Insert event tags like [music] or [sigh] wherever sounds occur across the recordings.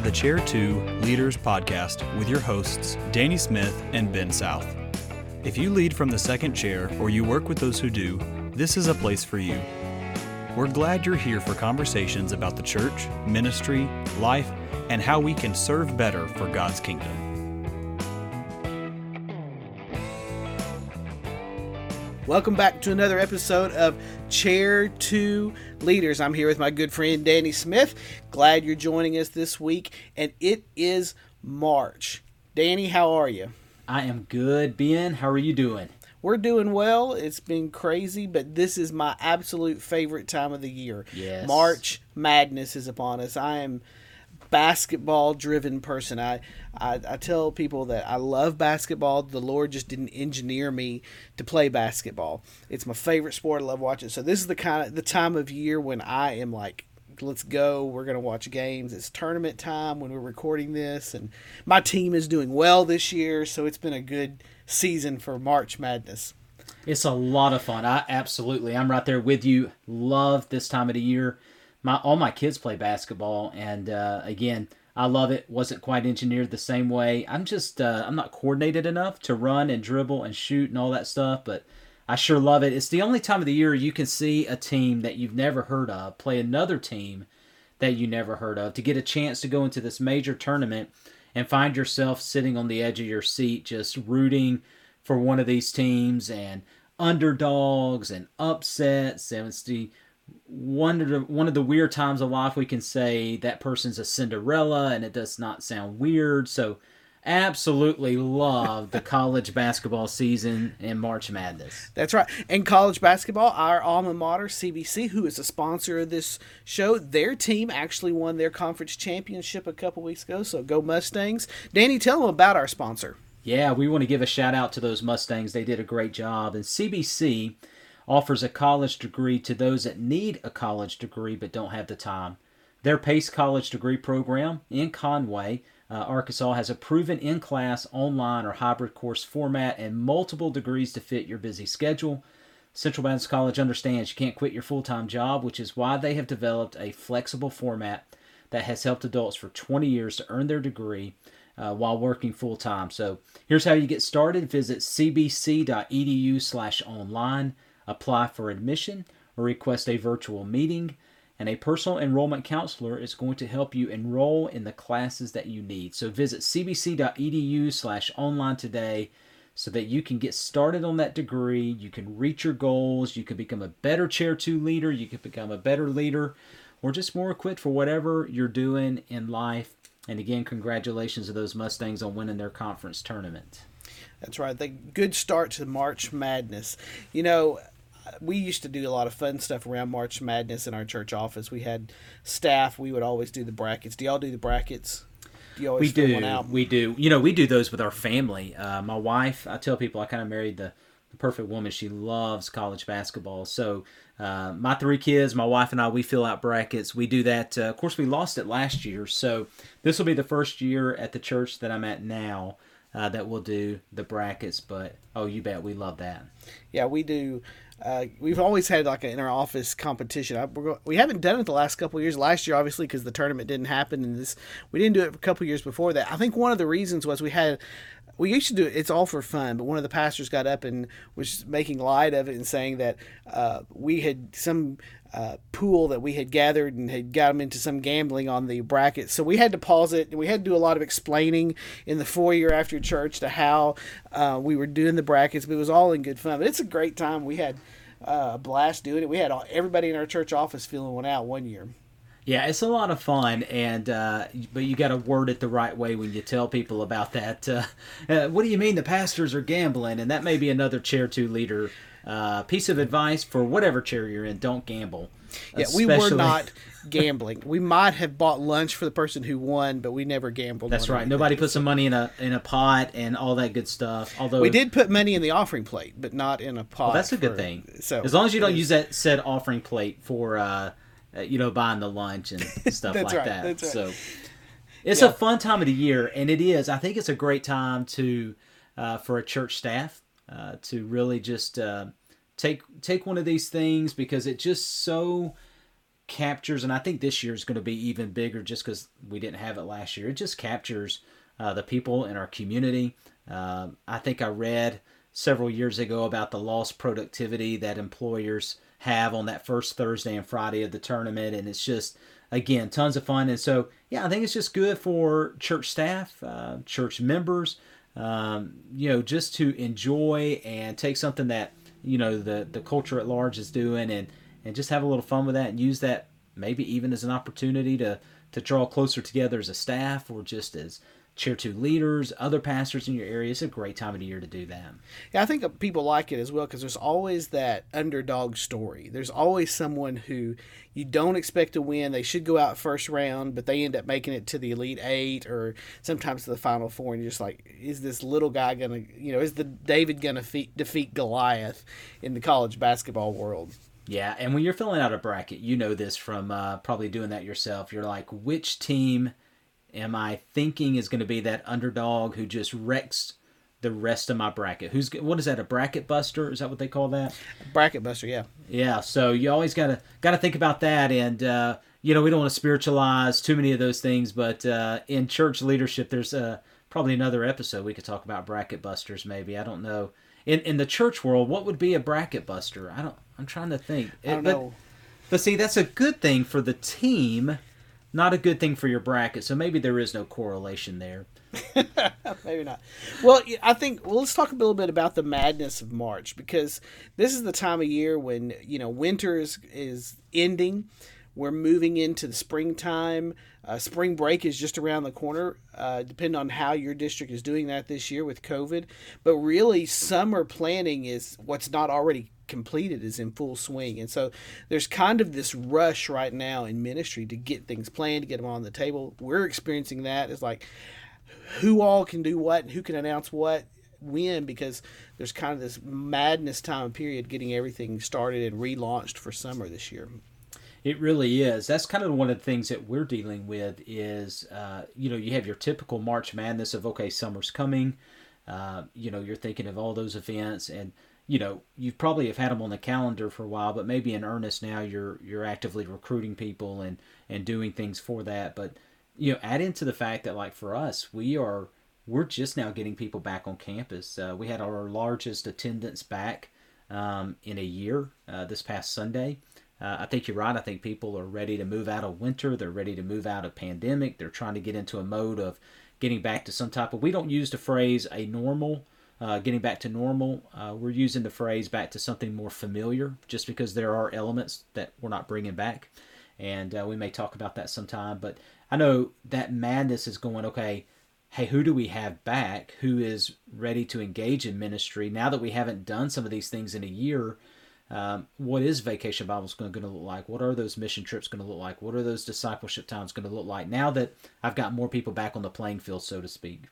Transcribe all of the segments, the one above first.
to the Chair 2 Leaders Podcast with your hosts, Danny Smith and Ben South. If you lead from the second chair or you work with those who do, this is a place for you. We're glad you're here for conversations about the church, ministry, life, and how we can serve better for God's kingdom. Welcome back to another episode of Chair 2 Leaders. I'm here with my good friend Danny Smith. Glad you're joining us this week, and it is March. Danny, how are you? I am good. Ben, how are you doing? We're doing well. It's been crazy, but this is my absolute favorite time of the year. Yes. March Madness is upon us. I am basketball driven person. I, I I tell people that I love basketball. The Lord just didn't engineer me to play basketball. It's my favorite sport. I love watching. So this is the kind of the time of year when I am like let's go. We're going to watch games. It's tournament time when we're recording this and my team is doing well this year, so it's been a good season for March Madness. It's a lot of fun. I absolutely. I'm right there with you. Love this time of the year my all my kids play basketball, and uh, again, I love it. wasn't quite engineered the same way. I'm just uh, I'm not coordinated enough to run and dribble and shoot and all that stuff, but I sure love it. It's the only time of the year you can see a team that you've never heard of play another team that you never heard of to get a chance to go into this major tournament and find yourself sitting on the edge of your seat just rooting for one of these teams and underdogs and upsets and it's the one of the one of the weird times of life we can say that person's a Cinderella and it does not sound weird. So absolutely love the [laughs] college basketball season and March Madness. That's right. And college basketball, our alma mater, CBC, who is a sponsor of this show, their team actually won their conference championship a couple weeks ago. So go Mustangs. Danny, tell them about our sponsor. Yeah, we want to give a shout out to those Mustangs. They did a great job. And CBC offers a college degree to those that need a college degree but don't have the time. Their PACE college degree program in Conway, uh, Arkansas, has a proven in class, online, or hybrid course format and multiple degrees to fit your busy schedule. Central Baptist College understands you can't quit your full time job, which is why they have developed a flexible format that has helped adults for 20 years to earn their degree uh, while working full time. So here's how you get started. Visit cbc.edu slash online apply for admission, or request a virtual meeting. And a personal enrollment counselor is going to help you enroll in the classes that you need. So visit cbc.edu slash online today so that you can get started on that degree. You can reach your goals. You can become a better Chair 2 leader. You can become a better leader or just more equipped for whatever you're doing in life. And again, congratulations to those Mustangs on winning their conference tournament. That's right. The good start to March Madness. You know, we used to do a lot of fun stuff around March Madness in our church office. We had staff. We would always do the brackets. Do y'all do the brackets? Do you always we do. We do. You know, we do those with our family. Uh, my wife. I tell people I kind of married the, the perfect woman. She loves college basketball. So uh, my three kids, my wife and I, we fill out brackets. We do that. Uh, of course, we lost it last year, so this will be the first year at the church that I'm at now. Uh, that we'll do the brackets. But oh, you bet we love that. Yeah, we do. Uh, we've always had like an inter office competition. I, we haven't done it the last couple years. Last year, obviously, because the tournament didn't happen, and this we didn't do it a couple years before that. I think one of the reasons was we had we used to do it. It's all for fun, but one of the pastors got up and was making light of it and saying that uh, we had some uh, pool that we had gathered and had got them into some gambling on the brackets. So we had to pause it. and We had to do a lot of explaining in the foyer after church to how uh, we were doing the brackets, but it was all in good fun. But it's a great time. We had uh, a blast doing it. We had all, everybody in our church office filling one out one year. Yeah, it's a lot of fun, and uh, but you got to word it the right way when you tell people about that. Uh, uh, what do you mean the pastors are gambling? And that may be another chair two leader uh, piece of advice for whatever chair you're in. Don't gamble. Yeah, we were not gambling. We might have bought lunch for the person who won, but we never gambled. That's right. Nobody put some money in a in a pot and all that good stuff. Although we did put money in the offering plate, but not in a pot. Well, that's a good thing. So as long as you don't use that said offering plate for uh, you know buying the lunch and [laughs] stuff like right, that. Right. So it's yeah. a fun time of the year, and it is. I think it's a great time to uh, for a church staff uh, to really just uh, take take one of these things because it just so captures, and I think this year is going to be even bigger just because we didn't have it last year. It just captures uh, the people in our community. I think I read several years ago about the lost productivity that employers have on that first Thursday and Friday of the tournament, and it's just again tons of fun. And so, yeah, I think it's just good for church staff, uh, church members, um, you know, just to enjoy and take something that you know the the culture at large is doing and and just have a little fun with that and use that maybe even as an opportunity to to draw closer together as a staff or just as chair two leaders, other pastors in your area. It's a great time of the year to do that. Yeah, I think people like it as well because there's always that underdog story. There's always someone who you don't expect to win. They should go out first round, but they end up making it to the Elite Eight or sometimes to the Final Four. And you're just like, is this little guy going to, you know, is the David going to defeat Goliath in the college basketball world? Yeah, and when you're filling out a bracket, you know this from uh, probably doing that yourself. You're like, which team am I thinking is going to be that underdog who just wrecks the rest of my bracket? Who's what is that? A bracket buster? Is that what they call that? Bracket buster, yeah. Yeah. So you always gotta gotta think about that, and uh, you know we don't want to spiritualize too many of those things, but uh, in church leadership, there's uh, probably another episode we could talk about bracket busters. Maybe I don't know. In in the church world, what would be a bracket buster? I don't. I'm trying to think. I don't but, know. But see, that's a good thing for the team not a good thing for your bracket. So maybe there is no correlation there. [laughs] maybe not. Well, I think well, let's talk a little bit about the madness of March because this is the time of year when you know winter is is ending. We're moving into the springtime. Uh, spring break is just around the corner, uh, depending on how your district is doing that this year with COVID. But really, summer planning is what's not already completed is in full swing. And so there's kind of this rush right now in ministry to get things planned, to get them on the table. We're experiencing that. It's like who all can do what and who can announce what when because there's kind of this madness time period getting everything started and relaunched for summer this year. It really is. That's kind of one of the things that we're dealing with is, uh, you know, you have your typical March Madness of, okay, summer's coming. Uh, you know, you're thinking of all those events and – you know you probably have had them on the calendar for a while but maybe in earnest now you're you're actively recruiting people and and doing things for that but you know add into the fact that like for us we are we're just now getting people back on campus uh, we had our largest attendance back um, in a year uh, this past sunday uh, i think you're right i think people are ready to move out of winter they're ready to move out of pandemic they're trying to get into a mode of getting back to some type of we don't use the phrase a normal uh, getting back to normal. Uh, we're using the phrase back to something more familiar just because there are elements that we're not bringing back. And uh, we may talk about that sometime. But I know that madness is going, okay, hey, who do we have back who is ready to engage in ministry now that we haven't done some of these things in a year? Um, what is vacation Bibles going to look like? What are those mission trips going to look like? What are those discipleship times going to look like now that I've got more people back on the playing field, so to speak?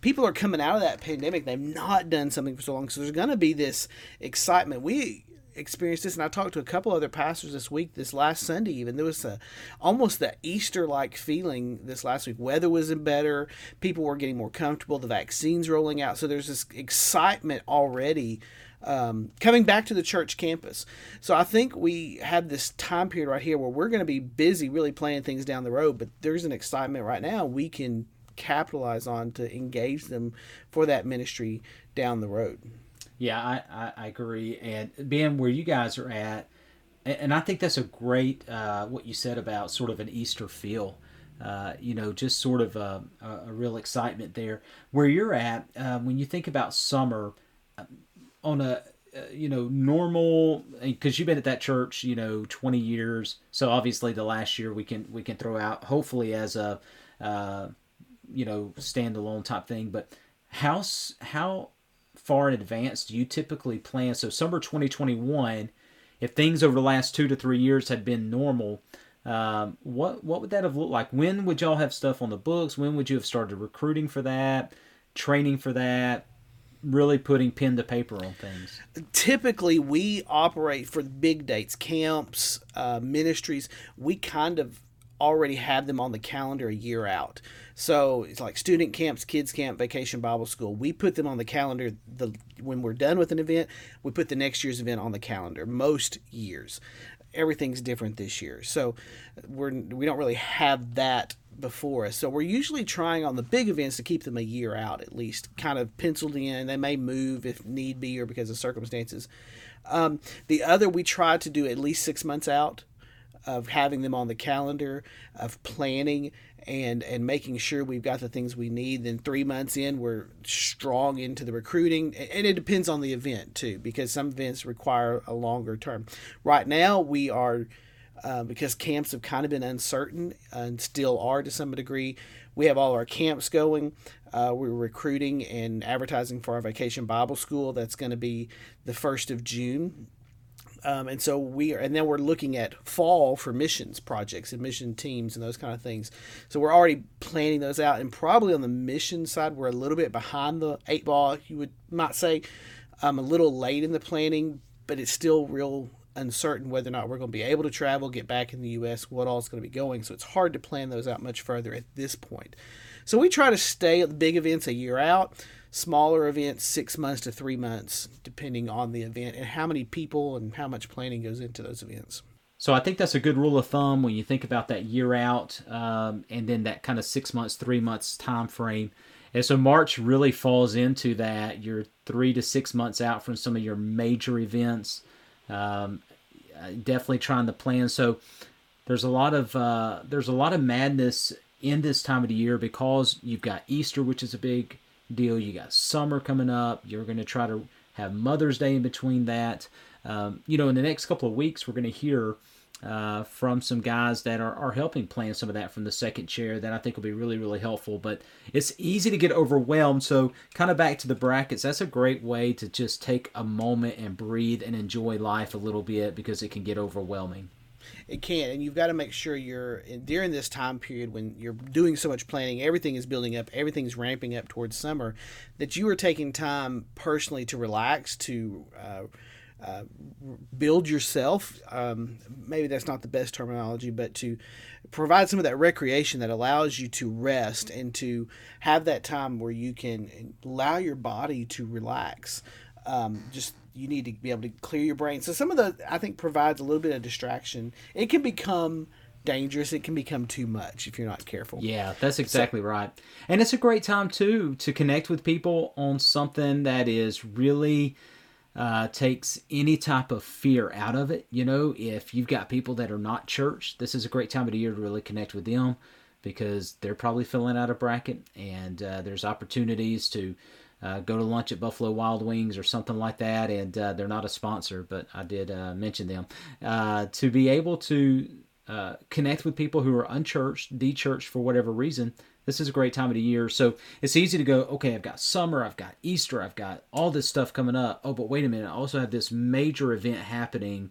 people are coming out of that pandemic. They've not done something for so long. So there's going to be this excitement. We experienced this and I talked to a couple other pastors this week this last Sunday even there was a almost the Easter like feeling this last week weather was better people were getting more comfortable the vaccines rolling out so there's this excitement already um, coming back to the church campus so I think we have this time period right here where we're going to be busy really planning things down the road but there's an excitement right now we can capitalize on to engage them for that ministry down the road. Yeah, I, I, I agree. And being where you guys are at, and I think that's a great uh, what you said about sort of an Easter feel. Uh, you know, just sort of a, a, real excitement there. Where you're at, uh, when you think about summer, on a uh, you know normal because you've been at that church you know 20 years so obviously the last year we can we can throw out hopefully as a uh, you know standalone type thing. But how how far in advance do you typically plan? So summer 2021, if things over the last two to three years had been normal, um, what what would that have looked like? When would y'all have stuff on the books? When would you have started recruiting for that, training for that? Really putting pen to paper on things. Typically, we operate for big dates, camps, uh, ministries. We kind of already have them on the calendar a year out. So it's like student camps, kids camp, vacation Bible school. We put them on the calendar. The when we're done with an event, we put the next year's event on the calendar. Most years, everything's different this year. So we're we don't really have that before us. So we're usually trying on the big events to keep them a year out at least, kind of penciled in. They may move if need be or because of circumstances. Um, the other we try to do at least six months out of having them on the calendar, of planning and and making sure we've got the things we need. Then three months in, we're strong into the recruiting, and it depends on the event too, because some events require a longer term. Right now, we are. Uh, because camps have kind of been uncertain and still are to some degree. We have all our camps going. Uh, we're recruiting and advertising for our vacation Bible school. That's going to be the first of June. Um, and so we are, and then we're looking at fall for missions projects and mission teams and those kind of things. So we're already planning those out, and probably on the mission side, we're a little bit behind the eight ball. You would might say, um, a little late in the planning, but it's still real uncertain whether or not we're going to be able to travel, get back in the U.S., what all is going to be going. So it's hard to plan those out much further at this point. So we try to stay at the big events a year out smaller events six months to three months, depending on the event and how many people and how much planning goes into those events. So I think that's a good rule of thumb when you think about that year out, um, and then that kind of six months, three months time frame. And so March really falls into that. You're three to six months out from some of your major events. Um, definitely trying to plan. So there's a lot of uh, there's a lot of madness in this time of the year because you've got Easter, which is a big deal. You got summer coming up. You're going to try to have Mother's Day in between that. Um, you know, in the next couple of weeks, we're going to hear uh, from some guys that are, are helping plan some of that from the second chair that I think will be really, really helpful. But it's easy to get overwhelmed. So, kind of back to the brackets, that's a great way to just take a moment and breathe and enjoy life a little bit because it can get overwhelming it can and you've got to make sure you're during this time period when you're doing so much planning everything is building up everything's ramping up towards summer that you are taking time personally to relax to uh, uh, build yourself um, maybe that's not the best terminology but to provide some of that recreation that allows you to rest and to have that time where you can allow your body to relax um, just you need to be able to clear your brain. So some of the I think provides a little bit of distraction. It can become dangerous. It can become too much if you're not careful. Yeah, that's exactly so, right. And it's a great time too to connect with people on something that is really uh, takes any type of fear out of it. You know, if you've got people that are not church, this is a great time of the year to really connect with them because they're probably filling out a bracket and uh, there's opportunities to uh, go to lunch at Buffalo Wild Wings or something like that. And uh, they're not a sponsor, but I did uh, mention them. Uh, to be able to uh, connect with people who are unchurched, dechurched for whatever reason, this is a great time of the year. So it's easy to go, okay, I've got summer, I've got Easter, I've got all this stuff coming up. Oh, but wait a minute, I also have this major event happening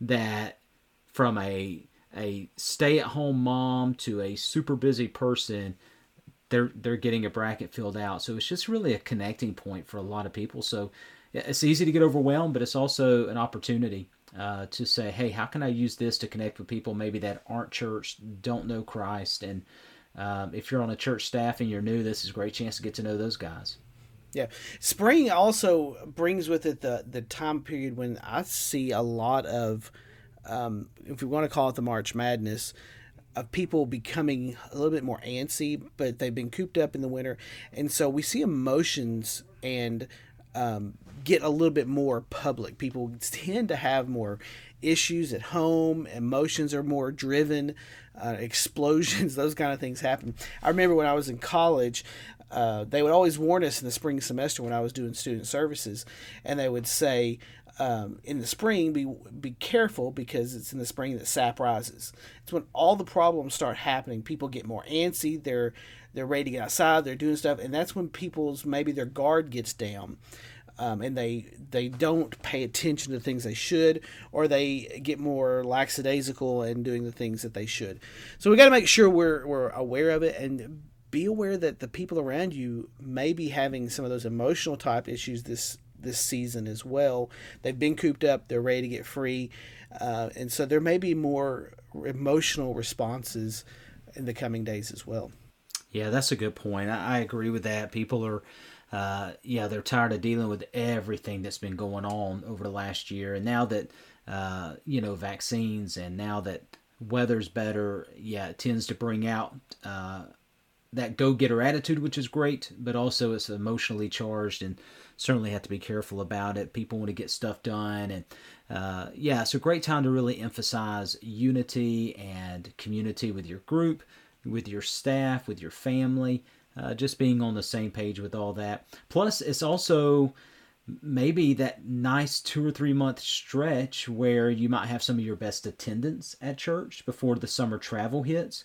that from a a stay at home mom to a super busy person they're they're getting a bracket filled out. So it's just really a connecting point for a lot of people. So it's easy to get overwhelmed, but it's also an opportunity uh, to say, hey, how can I use this to connect with people maybe that aren't church, don't know Christ, and um, if you're on a church staff and you're new, this is a great chance to get to know those guys. Yeah, spring also brings with it the the time period when I see a lot of, um, if we want to call it the March Madness, of people becoming a little bit more antsy, but they've been cooped up in the winter, and so we see emotions and um, get a little bit more public. People tend to have more issues at home. Emotions are more driven. Uh, explosions, [laughs] those kind of things happen. I remember when I was in college, uh, they would always warn us in the spring semester when I was doing student services, and they would say, um, in the spring, be be careful because it's in the spring that sap rises. It's when all the problems start happening. People get more antsy. They're they're ready to get outside. They're doing stuff, and that's when people's maybe their guard gets down, um, and they they don't pay attention to things they should, or they get more lackadaisical and doing the things that they should. So we got to make sure we're we're aware of it and be aware that the people around you may be having some of those emotional type issues this this season as well. They've been cooped up, they're ready to get free, uh, and so there may be more emotional responses in the coming days as well. Yeah, that's a good point. I, I agree with that. People are, uh, yeah, they're tired of dealing with everything that's been going on over the last year, and now that uh, you know, vaccines, and now that weather's better, yeah, it tends to bring out uh, that go-getter attitude, which is great, but also it's emotionally charged, and certainly have to be careful about it. People want to get stuff done, and uh, yeah, a great time to really emphasize unity and community with your group, with your staff, with your family. Uh, just being on the same page with all that. Plus, it's also maybe that nice two or three month stretch where you might have some of your best attendance at church before the summer travel hits.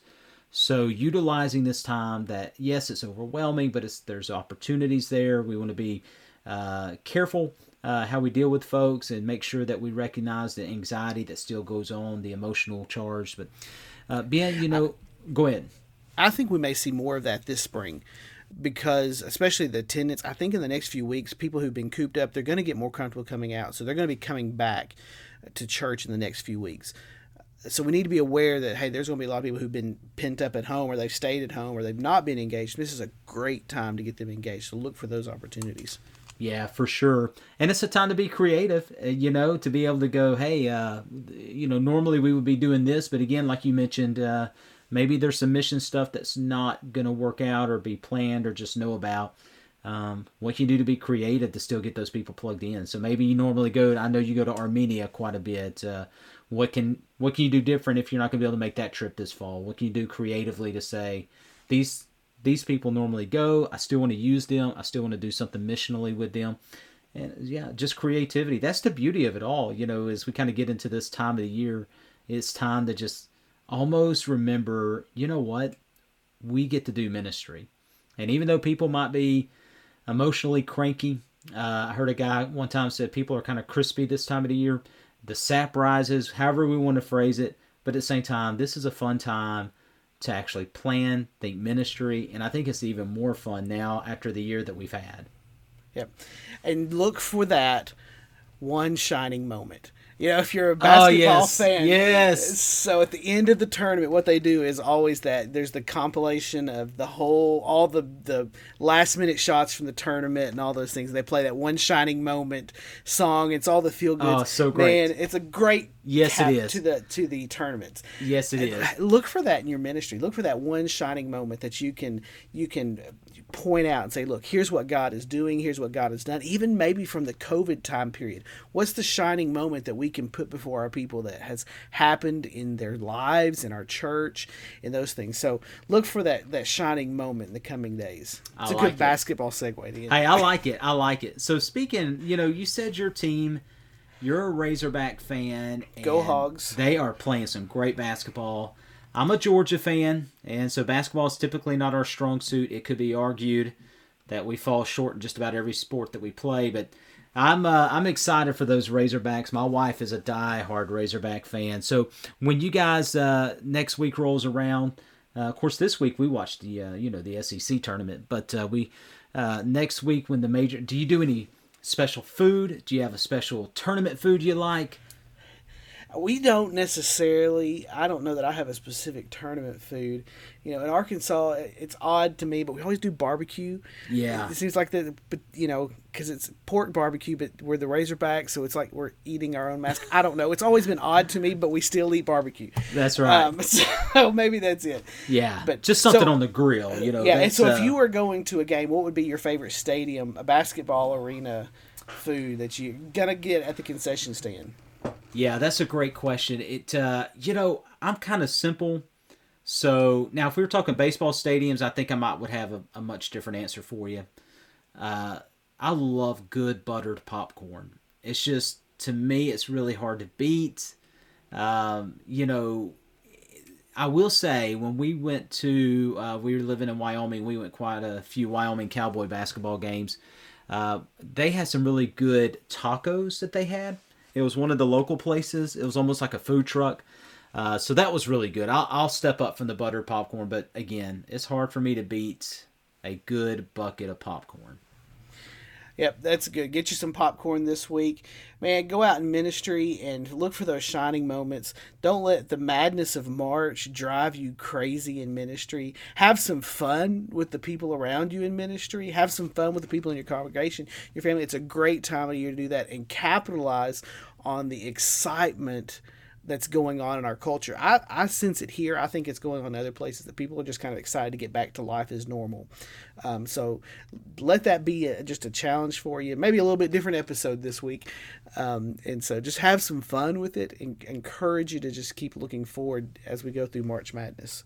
So utilizing this time that yes, it's overwhelming, but it's there's opportunities there. We want to be uh, careful uh, how we deal with folks and make sure that we recognize the anxiety that still goes on, the emotional charge. But uh, Ben, you know, I, go ahead. I think we may see more of that this spring because especially the attendance i think in the next few weeks people who've been cooped up they're going to get more comfortable coming out. So they're going to be coming back to church in the next few weeks. So we need to be aware that hey there's going to be a lot of people who've been pent up at home or they've stayed at home or they've not been engaged. This is a great time to get them engaged. So look for those opportunities yeah for sure and it's a time to be creative uh, you know to be able to go hey uh, you know normally we would be doing this but again like you mentioned uh, maybe there's some mission stuff that's not going to work out or be planned or just know about. Um, what can you do to be creative to still get those people plugged in? So maybe you normally go. I know you go to Armenia quite a bit. Uh, what can what can you do different if you're not going to be able to make that trip this fall? What can you do creatively to say these these people normally go? I still want to use them. I still want to do something missionally with them. And yeah, just creativity. That's the beauty of it all. You know, as we kind of get into this time of the year, it's time to just almost remember, you know what? We get to do ministry. And even though people might be emotionally cranky, uh, I heard a guy one time said people are kind of crispy this time of the year. The sap rises, however we want to phrase it. But at the same time, this is a fun time to actually plan, think ministry. And I think it's even more fun now after the year that we've had. Yep. And look for that one shining moment. You know, if you're a oh, basketball oh, yes. fan. Yes. So at the end of the tournament, what they do is always that there's the compilation of the whole, all the the last minute shots from the tournament and all those things. They play that one shining moment song. It's all the feel good. Oh, so great! Man, it's a great yes, it is to the to the tournaments. Yes, it and is. Look for that in your ministry. Look for that one shining moment that you can you can point out and say, look, here's what God is doing, here's what God has done, even maybe from the COVID time period. What's the shining moment that we can put before our people that has happened in their lives, in our church, in those things? So look for that that shining moment in the coming days. It's I a like good it. basketball segue. Hey, I like it. I like it. So speaking, you know, you said your team you're a Razorback fan. Go Hogs. They are playing some great basketball. I'm a Georgia fan, and so basketball is typically not our strong suit. It could be argued that we fall short in just about every sport that we play, but I'm uh, I'm excited for those Razorbacks. My wife is a die-hard Razorback fan, so when you guys uh, next week rolls around, uh, of course this week we watched the uh, you know the SEC tournament, but uh, we uh, next week when the major, do you do any special food? Do you have a special tournament food you like? We don't necessarily i don't know that i have a specific tournament food. You know in arkansas it's odd to me but we always do barbecue. Yeah. It seems like that but you know because it's pork barbecue but we're the razorback so it's like we're eating our own mask. I don't know. It's always been odd to me but we still eat barbecue. That's right. um, [laughs] so maybe that's it. Yeah. But just something so, on the grill you know yeah and so uh, if you were going to a game what would be your favorite stadium a basketball arena food that you're gonna get at the concession stand yeah, that's a great question. It, uh, you know, I'm kind of simple. So now, if we were talking baseball stadiums, I think I might would have a, a much different answer for you. Uh, I love good buttered popcorn. It's just to me, it's really hard to beat. Um, you know, I will say when we went to, uh, we were living in Wyoming. We went quite a few Wyoming Cowboy basketball games. Uh, they had some really good tacos that they had. It was one of the local places. It was almost like a food truck. Uh, so that was really good. I'll, I'll step up from the buttered popcorn, but again, it's hard for me to beat a good bucket of popcorn. Yep, that's good. Get you some popcorn this week. Man, go out in ministry and look for those shining moments. Don't let the madness of March drive you crazy in ministry. Have some fun with the people around you in ministry. Have some fun with the people in your congregation, your family. It's a great time of year to do that and capitalize on the excitement that's going on in our culture. I, I sense it here. I think it's going on in other places that people are just kind of excited to get back to life as normal. Um, so let that be a, just a challenge for you. Maybe a little bit different episode this week. Um, and so just have some fun with it and encourage you to just keep looking forward as we go through March Madness.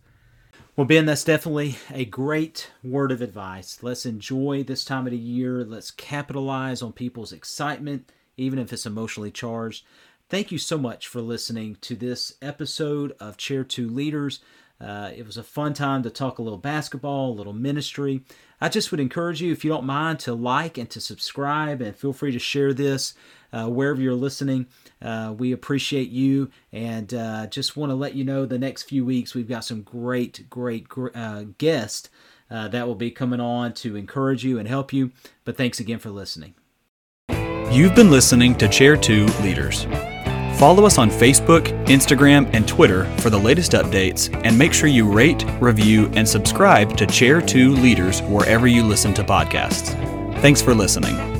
Well, Ben, that's definitely a great word of advice. Let's enjoy this time of the year. Let's capitalize on people's excitement, even if it's emotionally charged. Thank you so much for listening to this episode of Chair 2 Leaders. Uh, it was a fun time to talk a little basketball, a little ministry. I just would encourage you, if you don't mind, to like and to subscribe, and feel free to share this uh, wherever you're listening. Uh, we appreciate you, and uh, just want to let you know the next few weeks we've got some great, great uh, guests uh, that will be coming on to encourage you and help you. But thanks again for listening. You've been listening to Chair 2 Leaders. Follow us on Facebook, Instagram, and Twitter for the latest updates, and make sure you rate, review, and subscribe to Chair 2 Leaders wherever you listen to podcasts. Thanks for listening.